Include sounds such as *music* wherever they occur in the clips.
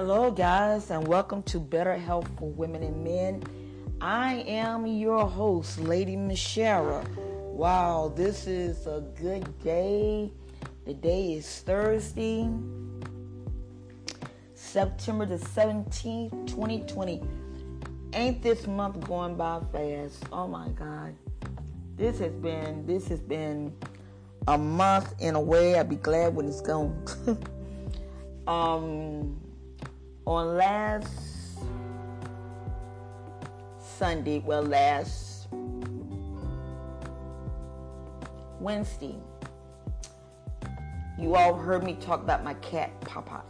Hello, guys, and welcome to Better Health for Women and Men. I am your host, Lady Michelle. Wow, this is a good day. The day is Thursday, September the 17th, 2020. Ain't this month going by fast? Oh my God. This has been this has been a month in a way. I'd be glad when it's gone. *laughs* um on last Sunday, well, last Wednesday, you all heard me talk about my cat, Popeye.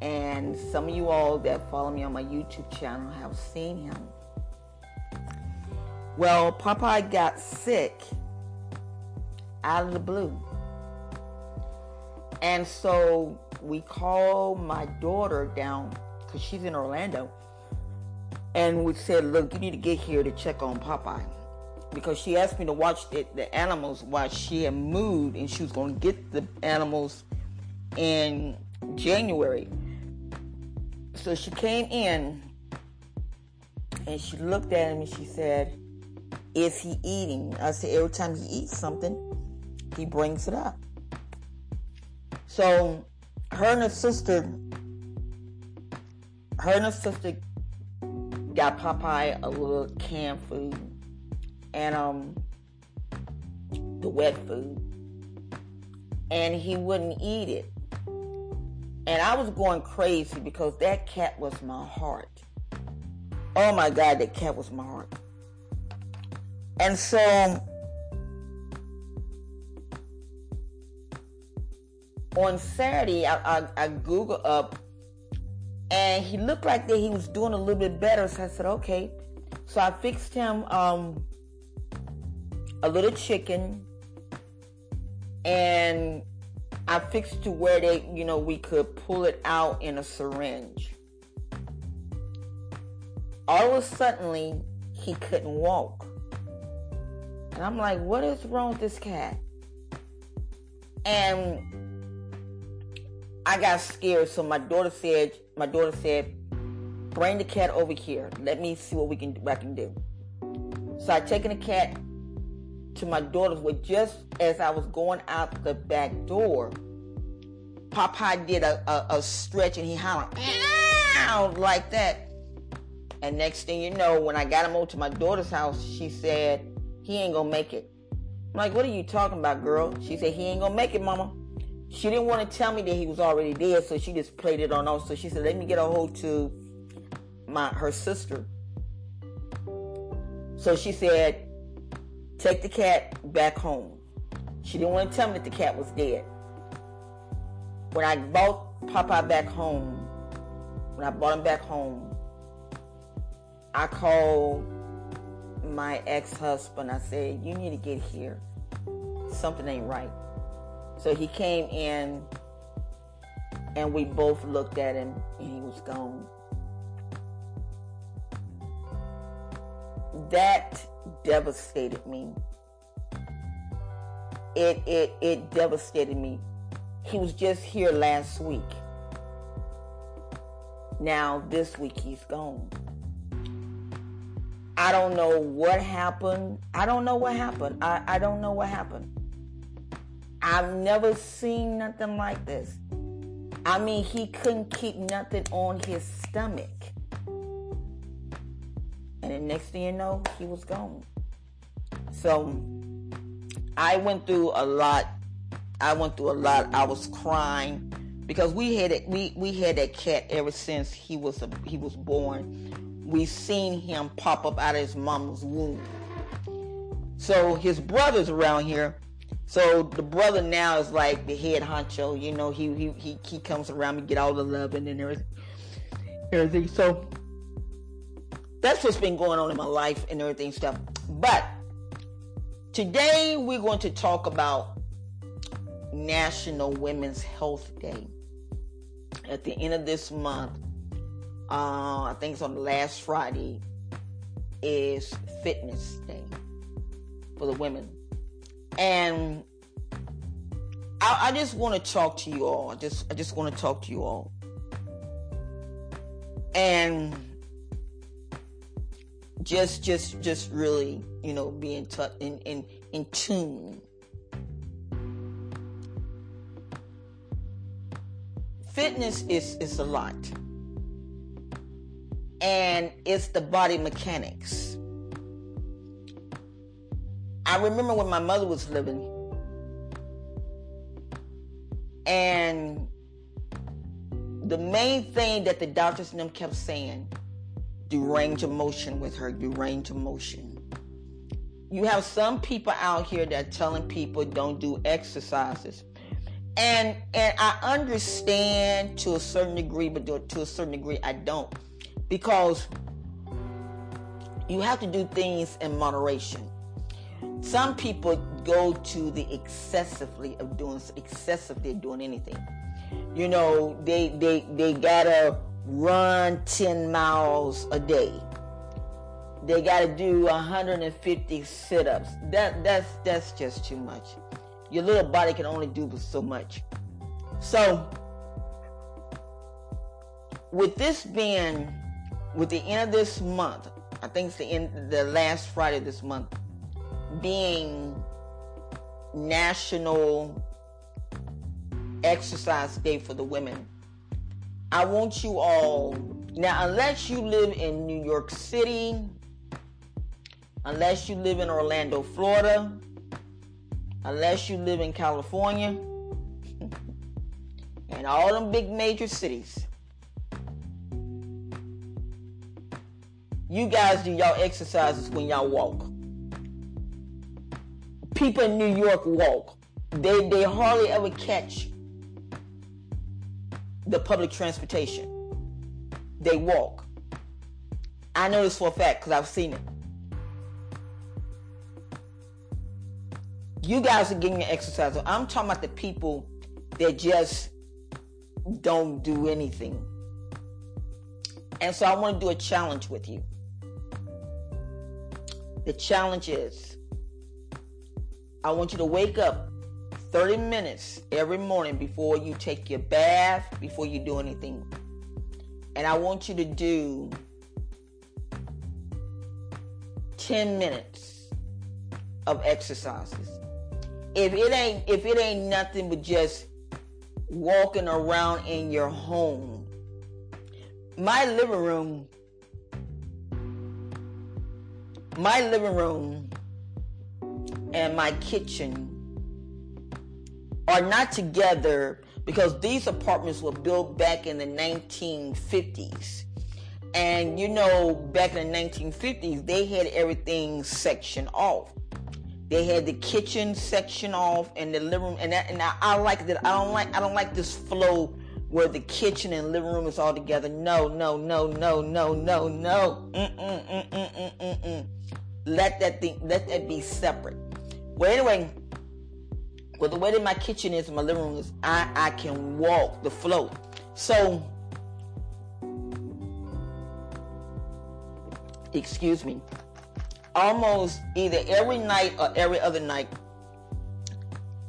And some of you all that follow me on my YouTube channel have seen him. Well, Popeye got sick out of the blue. And so we called my daughter down because she's in Orlando. And we said, look, you need to get here to check on Popeye. Because she asked me to watch the, the animals while she had moved and she was going to get the animals in January. So she came in and she looked at him and she said, Is he eating? I said, Every time he eats something, he brings it up. So her and her sister, her and her sister got Popeye a little canned food and um the wet food, and he wouldn't eat it. And I was going crazy because that cat was my heart. Oh my God, that cat was my heart. And so on Saturday, I, I, I Googled up and he looked like that he was doing a little bit better. So I said, okay. So I fixed him um, a little chicken and I fixed to where they, you know, we could pull it out in a syringe. All of a sudden, he couldn't walk. And I'm like, what is wrong with this cat? And I got scared, so my daughter said, my daughter said, bring the cat over here. Let me see what we can what I can do. So I taken the cat to my daughter's but just as I was going out the back door, Popeye did a, a, a stretch and he hollered like that. And next thing you know, when I got him over to my daughter's house, she said, he ain't gonna make it. I'm like, what are you talking about, girl? She said, he ain't gonna make it, mama she didn't want to tell me that he was already dead, so she just played it on off. So she said, "Let me get a hold to my her sister." So she said, "Take the cat back home." She didn't want to tell me that the cat was dead. When I brought Papa back home, when I brought him back home, I called my ex-husband. I said, "You need to get here. Something ain't right." So he came in and we both looked at him and he was gone. That devastated me. It it it devastated me. He was just here last week. Now this week he's gone. I don't know what happened. I don't know what happened. I, I don't know what happened. I've never seen nothing like this. I mean, he couldn't keep nothing on his stomach. And the next thing you know, he was gone. So I went through a lot. I went through a lot. I was crying because we had it, we we had that cat ever since he was a, he was born. We seen him pop up out of his mama's womb. So his brothers around here so the brother now is like the head honcho. You know, he he he, he comes around me, get all the love and then everything. Everything. So that's what's been going on in my life and everything stuff. But today we're going to talk about National Women's Health Day. At the end of this month, uh, I think it's on the last Friday, is Fitness Day for the women and I, I just want to talk to you all. I just I just want to talk to you all. and just just just really you know be in touch in in in tune fitness is is a lot and it's the body mechanics i remember when my mother was living and the main thing that the doctors and them kept saying do range of motion with her, do range of motion. You have some people out here that telling people don't do exercises. And and I understand to a certain degree, but to a certain degree I don't. Because you have to do things in moderation. Some people go to the excessively of doing excessively doing anything. You know, they they they gotta run 10 miles a day. They got to do 150 sit-ups. That that's that's just too much. Your little body can only do so much. So with this being with the end of this month, I think it's the end the last Friday this month being National Exercise Day for the women I want you all now, unless you live in New York City, unless you live in Orlando, Florida, unless you live in California, *laughs* and all them big major cities, you guys do y'all exercises when y'all walk. People in New York walk. They they hardly ever catch the public transportation. They walk. I know this for a fact because I've seen it. You guys are getting your exercise. I'm talking about the people that just don't do anything. And so I want to do a challenge with you. The challenge is I want you to wake up 30 minutes every morning before you take your bath, before you do anything. And I want you to do 10 minutes of exercises. If it ain't if it ain't nothing but just walking around in your home. My living room my living room and my kitchen are not together because these apartments were built back in the 1950s. And you know, back in the 1950s, they had everything sectioned off. They had the kitchen section off and the living room, and that, and I, I like that. I don't like I don't like this flow where the kitchen and living room is all together. No, no, no, no, no, no, no. Mm-mm, mm-mm, mm-mm, Let that thing, let that be separate. Well, anyway, well, the way that my kitchen is, my living room is, I, I can walk the flow. So, excuse me, almost either every night or every other night,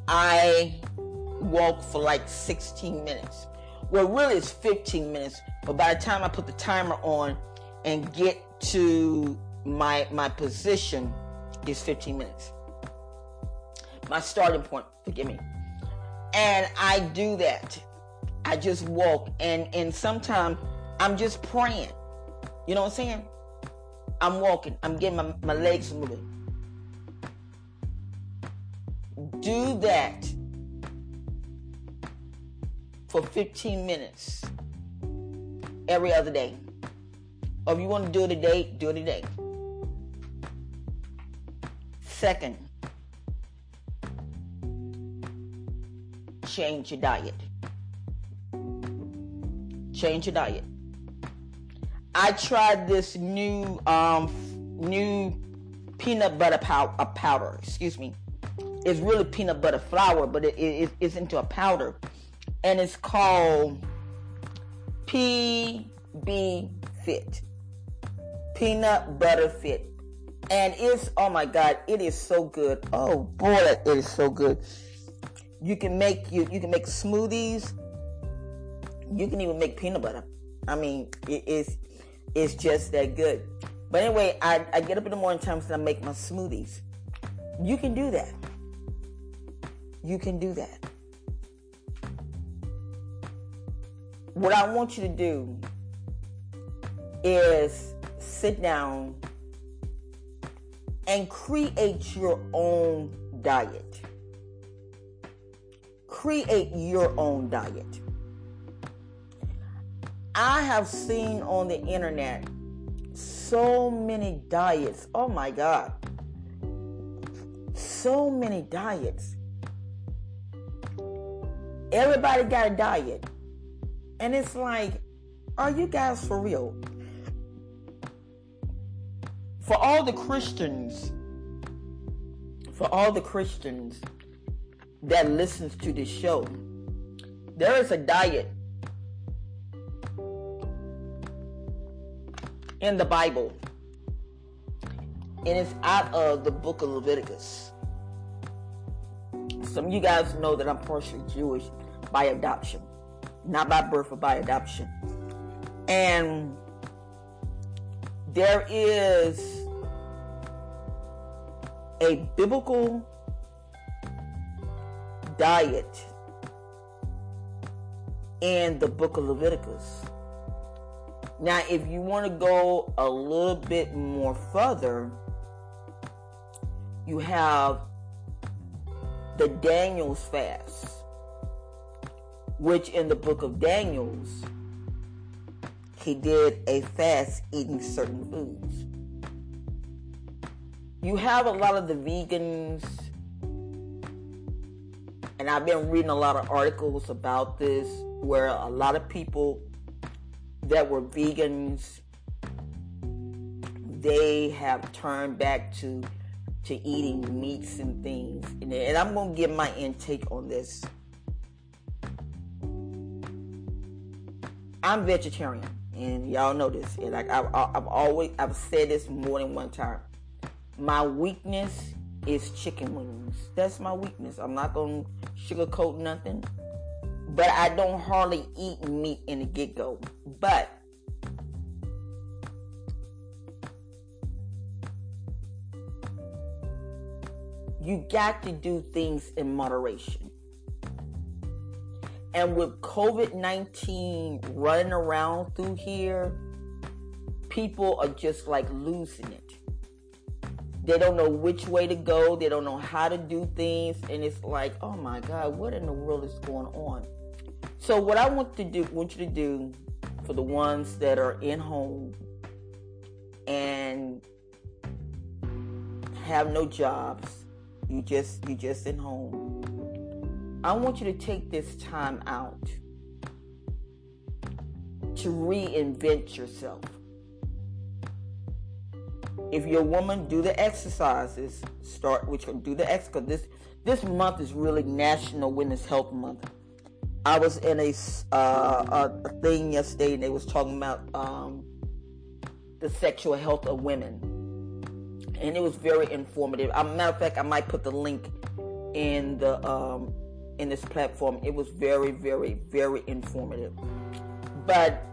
I walk for like 16 minutes. Well, really, it's 15 minutes, but by the time I put the timer on and get to my my position, is 15 minutes my starting point. Forgive me. And I do that. I just walk and and sometimes I'm just praying. You know what I'm saying? I'm walking. I'm getting my, my legs moving. Do that for 15 minutes every other day. Or if you want to do it today, do it today. Second, change your diet. Change your diet. I tried this new um new peanut butter pow- powder. Excuse me. It's really peanut butter flour, but it, it, it's into a powder, and it's called PB Fit. Peanut butter fit. And it's oh my god, it is so good. Oh boy, it is so good. You can make you you can make smoothies. You can even make peanut butter. I mean, it is it's just that good. But anyway, I, I get up in the morning times and I make my smoothies. You can do that. You can do that. What I want you to do is sit down and create your own diet. Create your own diet. I have seen on the internet so many diets. Oh my God. So many diets. Everybody got a diet. And it's like, are you guys for real? For all the Christians, for all the Christians that listens to this show, there is a diet in the Bible. And it's out of the book of Leviticus. Some of you guys know that I'm partially Jewish by adoption, not by birth, but by adoption. And there is a biblical diet in the book of Leviticus. Now, if you want to go a little bit more further, you have the Daniel's fast, which in the book of Daniel's, he did a fast eating certain foods. You have a lot of the vegans, and I've been reading a lot of articles about this where a lot of people that were vegans, they have turned back to to eating meats and things. And, and I'm gonna give my intake on this. I'm vegetarian, and y'all know this. And like I've, I've always I've said this more than one time. My weakness is chicken wings. That's my weakness. I'm not gonna sugarcoat nothing but I don't hardly eat meat in the get go. But you got to do things in moderation. And with COVID 19 running around through here, people are just like losing it. They don't know which way to go. They don't know how to do things. And it's like, oh my God, what in the world is going on? So what I want to do, want you to do for the ones that are in home and have no jobs, you just you just in home. I want you to take this time out to reinvent yourself. If you're a woman, do the exercises. Start which do the ex because this this month is really National Women's Health Month. I was in a, uh, a thing yesterday and they was talking about um, the sexual health of women. And it was very informative. As a matter of fact, I might put the link in the um, in this platform. It was very, very, very informative. But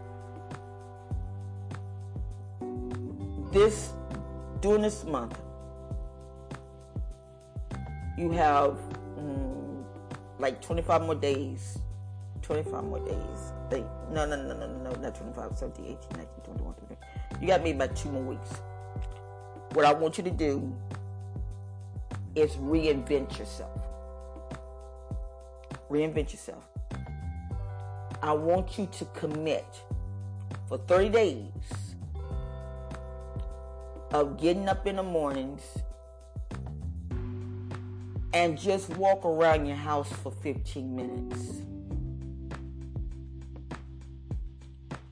this during this month, you have mm, like 25 more days 25 more days. They, no, no, no, no, no, not 25, 17, 18, 19, 21, 22. You got me about two more weeks. What I want you to do is reinvent yourself. Reinvent yourself. I want you to commit for 30 days of getting up in the mornings and just walk around your house for 15 minutes.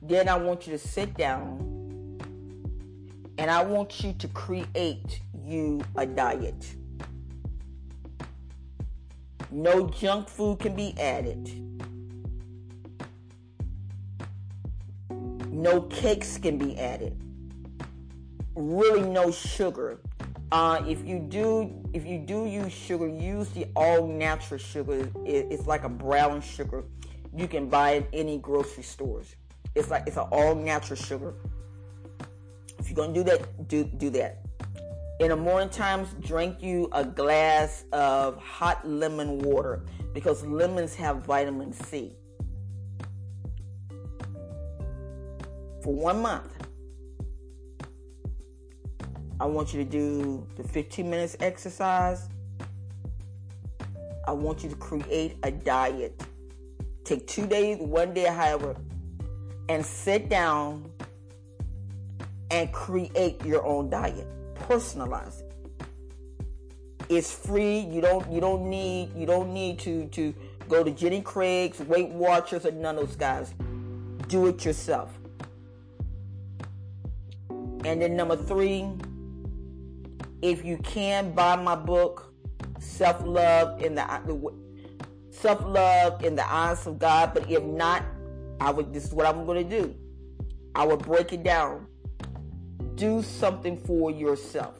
Then I want you to sit down and I want you to create you a diet. No junk food can be added. No cakes can be added. Really no sugar. Uh, if you do if you do use sugar, use the all natural sugar. It, it's like a brown sugar. You can buy it any grocery stores. It's like it's an all natural sugar. If you're gonna do that, do do that. In the morning times, drink you a glass of hot lemon water because lemons have vitamin C. For one month, I want you to do the 15 minutes exercise. I want you to create a diet. Take two days, one day, however, and sit down and create your own diet. Personalize it. It's free. You don't you don't need you don't need to to go to Jenny Craig's, Weight Watchers, or none of those guys. Do it yourself. And then number three, if you can buy my book, Self Love in the Self Love in the Eyes of God. But if not, I would. This is what I'm going to do. I will break it down. Do something for yourself.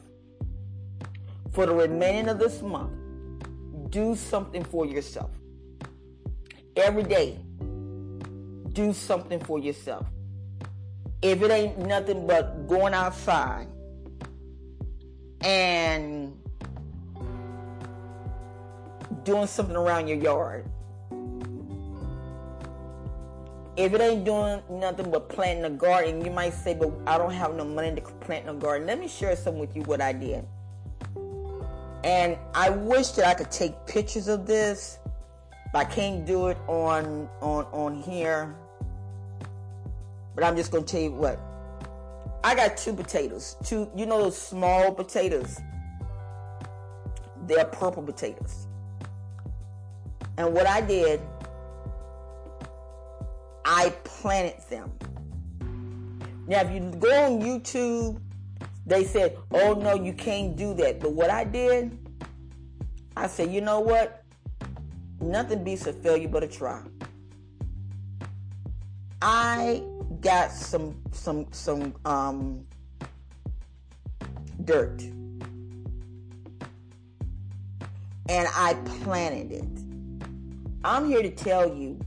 For the remaining of this month, do something for yourself. Every day, do something for yourself. If it ain't nothing but going outside and doing something around your yard, if it ain't doing nothing but planting a garden, you might say, but I don't have no money to plant a garden. Let me share some with you what I did. And I wish that I could take pictures of this, but I can't do it on on on here. But I'm just gonna tell you what. I got two potatoes. Two, you know those small potatoes? They're purple potatoes. And what I did, I planted them. Now, if you go on YouTube they said, oh no, you can't do that. But what I did, I said, you know what? Nothing beats a failure but a try. I got some some some um dirt. And I planted it. I'm here to tell you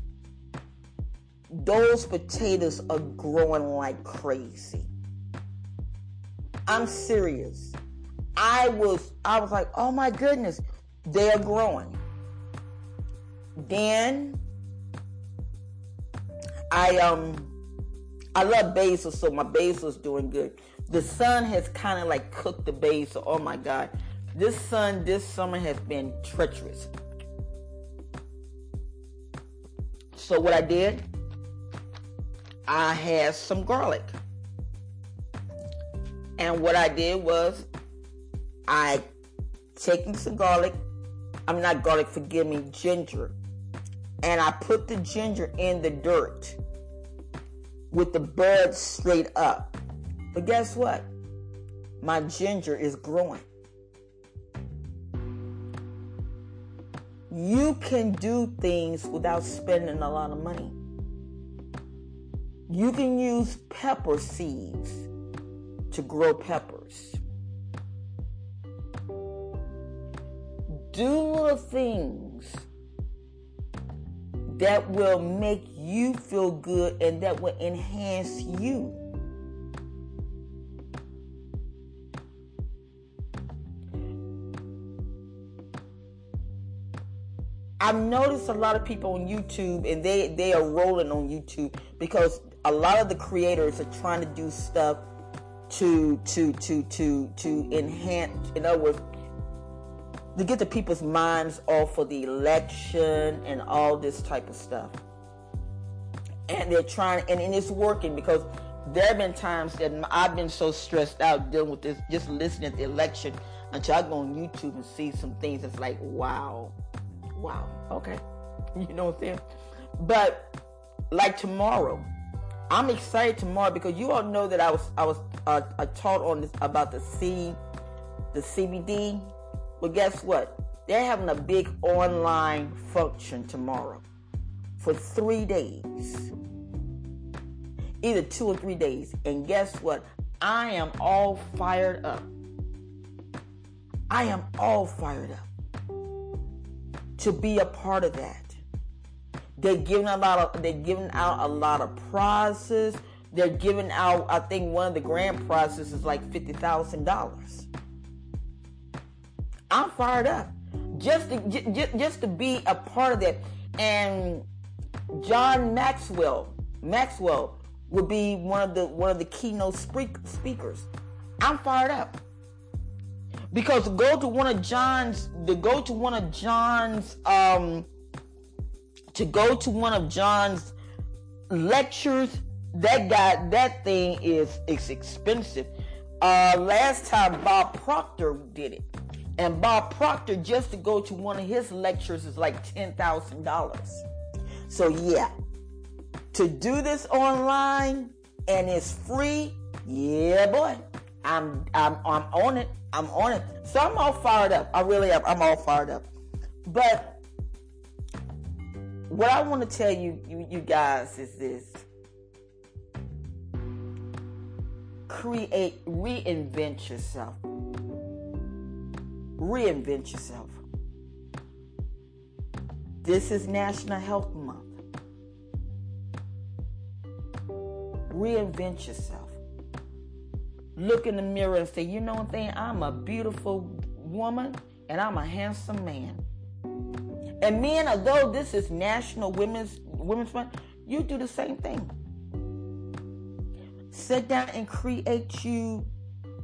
those potatoes are growing like crazy. I'm serious. I was I was like, oh my goodness, they're growing. Then I um I love basil, so my basil's doing good. The sun has kind of like cooked the basil. Oh my God. This sun this summer has been treacherous. So what I did, I had some garlic. And what I did was I taking some garlic. I'm not garlic, forgive me, ginger. And I put the ginger in the dirt with the buds straight up. But guess what? My ginger is growing. You can do things without spending a lot of money. You can use pepper seeds to grow peppers. Do little things that will make you feel good and that will enhance you. I've noticed a lot of people on YouTube and they, they are rolling on YouTube because a lot of the creators are trying to do stuff to to to to to enhance in other words to get the people's minds off of the election and all this type of stuff and they're trying and, and it's working because there have been times that I've been so stressed out dealing with this just listening to the election until I go on YouTube and see some things that's like wow wow okay *laughs* you know what I'm saying but like tomorrow I'm excited tomorrow because you all know that I was I was uh, I taught on this about the C, the CBD. But guess what? They're having a big online function tomorrow for three days, either two or three days. And guess what? I am all fired up. I am all fired up to be a part of that They're giving a lot of they're giving out a lot of prizes. They're giving out, I think one of the grand prizes is like fifty thousand dollars. I'm fired up just to just, just to be a part of that. And John Maxwell, Maxwell would be one of the one of the keynote speakers. I'm fired up because to go to one of John's to go to one of John's um to go to one of John's lectures that guy that thing is it's expensive. Uh last time Bob Proctor did it. And Bob Proctor just to go to one of his lectures is like $10,000. So yeah, to do this online and it's free, yeah boy. I'm I'm I'm on it. I'm on it. So I'm all fired up. I really am. I'm all fired up. But what I want to tell you, you, you guys, is this: create, reinvent yourself. Reinvent yourself. This is National Health Month. Reinvent yourself look in the mirror and say, you know what thing, I'm a beautiful woman and I'm a handsome man. And men, although this is National Women's Women's Month, you do the same thing. Sit down and create you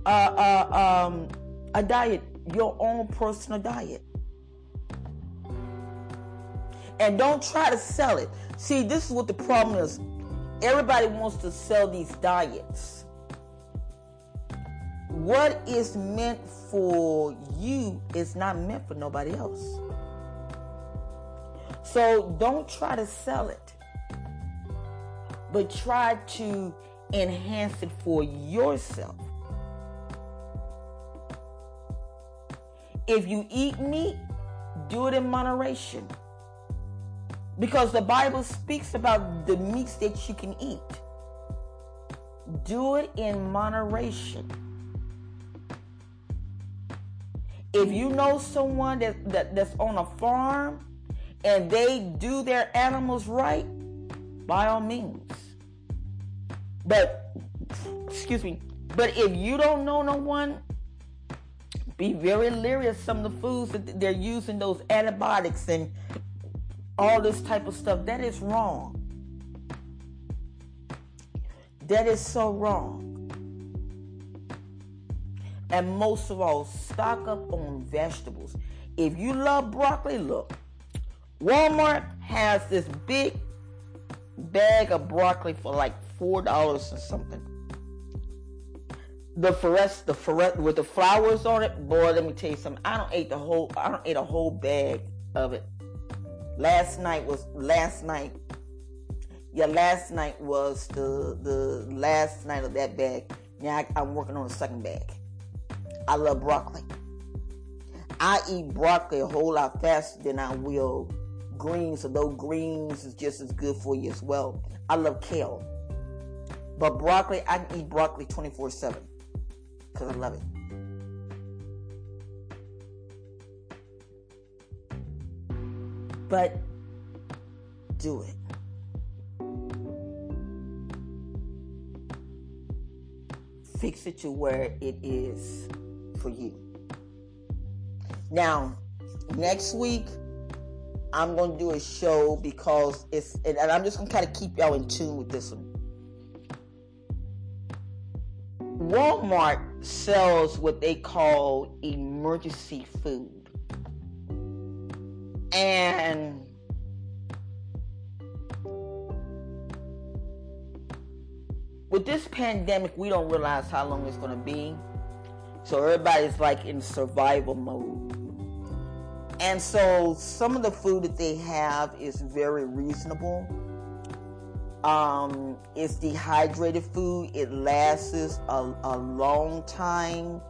uh, uh, um, a diet, your own personal diet. And don't try to sell it. See, this is what the problem is. Everybody wants to sell these diets what is meant for you is not meant for nobody else. So don't try to sell it, but try to enhance it for yourself. If you eat meat, do it in moderation. Because the Bible speaks about the meats that you can eat. Do it in moderation. If you know someone that, that that's on a farm and they do their animals right, by all means. But excuse me. But if you don't know no one, be very leery of some of the foods that they're using those antibiotics and all this type of stuff. That is wrong. That is so wrong. And most of all, stock up on vegetables. If you love broccoli, look, Walmart has this big bag of broccoli for like four dollars or something. The forest, the forest with the flowers on it, boy, let me tell you something. I don't eat the whole, I don't eat a whole bag of it. Last night was last night. Yeah, last night was the the last night of that bag. Now I, I'm working on the second bag. I love broccoli. I eat broccoli a whole lot faster than I will greens, although greens is just as good for you as well. I love kale. But broccoli, I can eat broccoli 24 7 because I love it. But do it. Fix it to where it is for you. Now, next week, I'm going to do a show because it's, and I'm just going to kind of keep y'all in tune with this one. Walmart sells what they call emergency food. And with this pandemic, we don't realize how long it's going to be. So everybody's like in survival mode. And so some of the food that they have is very reasonable. Um, it's dehydrated food. It lasts a, a long time.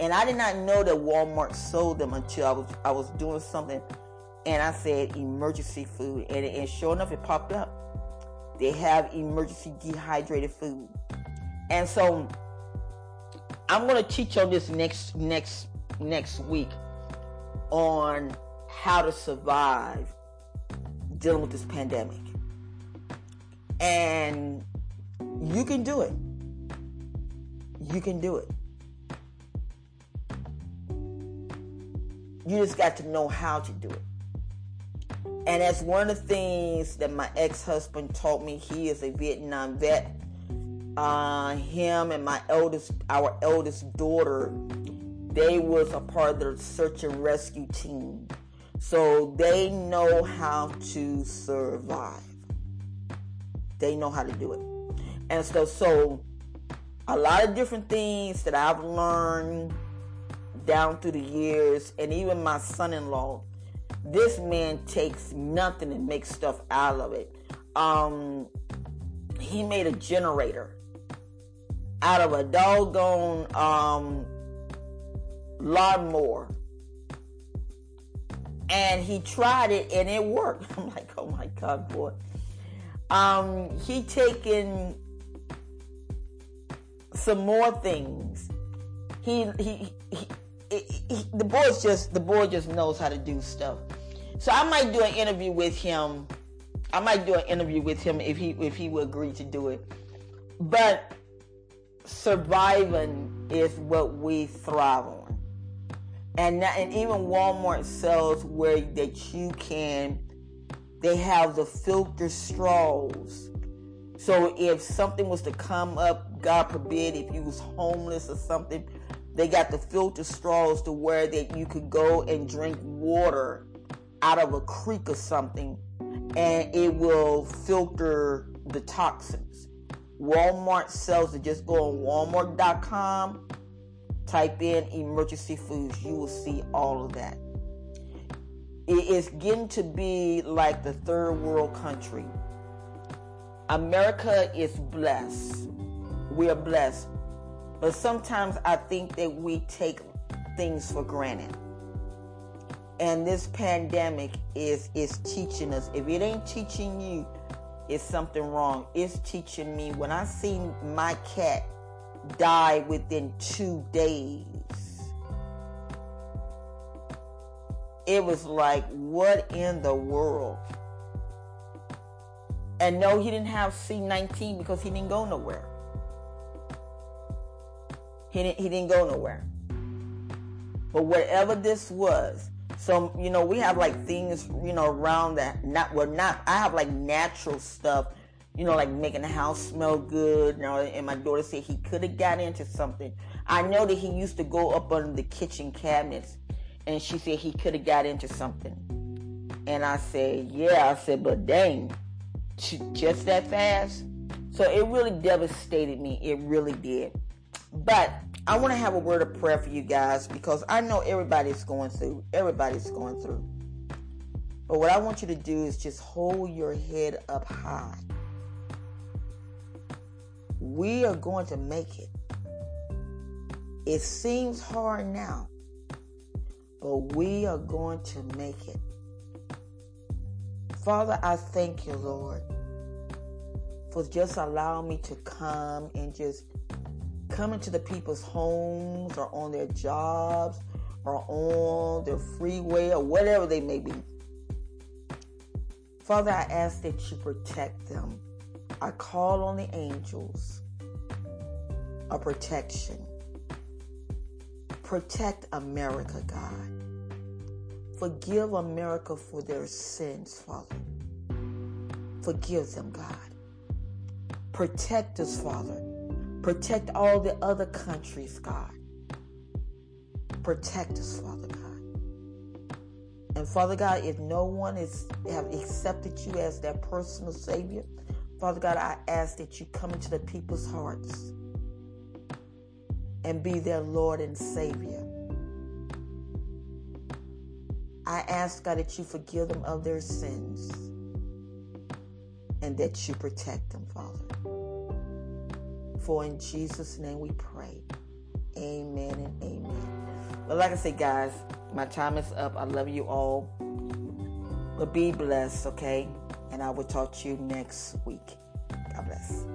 And I did not know that Walmart sold them until I was I was doing something and I said emergency food. And, and sure enough, it popped up. They have emergency dehydrated food. And so I'm going to teach on this next next next week on how to survive dealing with this pandemic. And you can do it. You can do it. You just got to know how to do it. And that's one of the things that my ex-husband taught me. He is a Vietnam vet. Uh, him and my eldest, our eldest daughter, they was a part of the search and rescue team. So they know how to survive. They know how to do it. And so, so a lot of different things that I've learned down through the years, and even my son-in-law, this man takes nothing and makes stuff out of it. Um, he made a generator out of a doggone um, lawnmower. And he tried it and it worked. *laughs* I'm like, oh my God, boy. Um, he taken some more things. He, he, he, he, the boy just the boy just knows how to do stuff. So I might do an interview with him. I might do an interview with him if he if he would agree to do it. But surviving is what we thrive on. And and even Walmart sells where that you can they have the filter straws. So if something was to come up, God forbid, if you was homeless or something, they got the filter straws to where that you could go and drink water out of a creek or something and it will filter the toxins. Walmart sells it. Just go on walmart.com, type in emergency foods. You will see all of that. It is getting to be like the third world country. America is blessed. We are blessed. But sometimes I think that we take things for granted. And this pandemic is is teaching us. If it ain't teaching you, it's something wrong. It's teaching me. When I seen my cat die within two days, it was like, what in the world? And no, he didn't have C19 because he didn't go nowhere. He didn't, he didn't go nowhere. But whatever this was, so you know, we have like things, you know, around that. Not well, not. I have like natural stuff, you know, like making the house smell good. You and my daughter said he could have got into something. I know that he used to go up under the kitchen cabinets, and she said he could have got into something. And I said, yeah. I said, but dang, just that fast. So it really devastated me. It really did. But I want to have a word of prayer for you guys because I know everybody's going through. Everybody's going through. But what I want you to do is just hold your head up high. We are going to make it. It seems hard now, but we are going to make it. Father, I thank you, Lord, for just allowing me to come and just coming to the people's homes or on their jobs or on their freeway or whatever they may be. Father, I ask that you protect them. I call on the angels of protection. Protect America, God. Forgive America for their sins, Father. Forgive them, God. Protect us, Father Protect all the other countries, God. Protect us, Father God. And Father God, if no one is have accepted you as their personal Savior, Father God, I ask that you come into the people's hearts and be their Lord and Savior. I ask God that you forgive them of their sins and that you protect them, Father. For in Jesus' name we pray. Amen and amen. But like I said, guys, my time is up. I love you all. But be blessed, okay? And I will talk to you next week. God bless.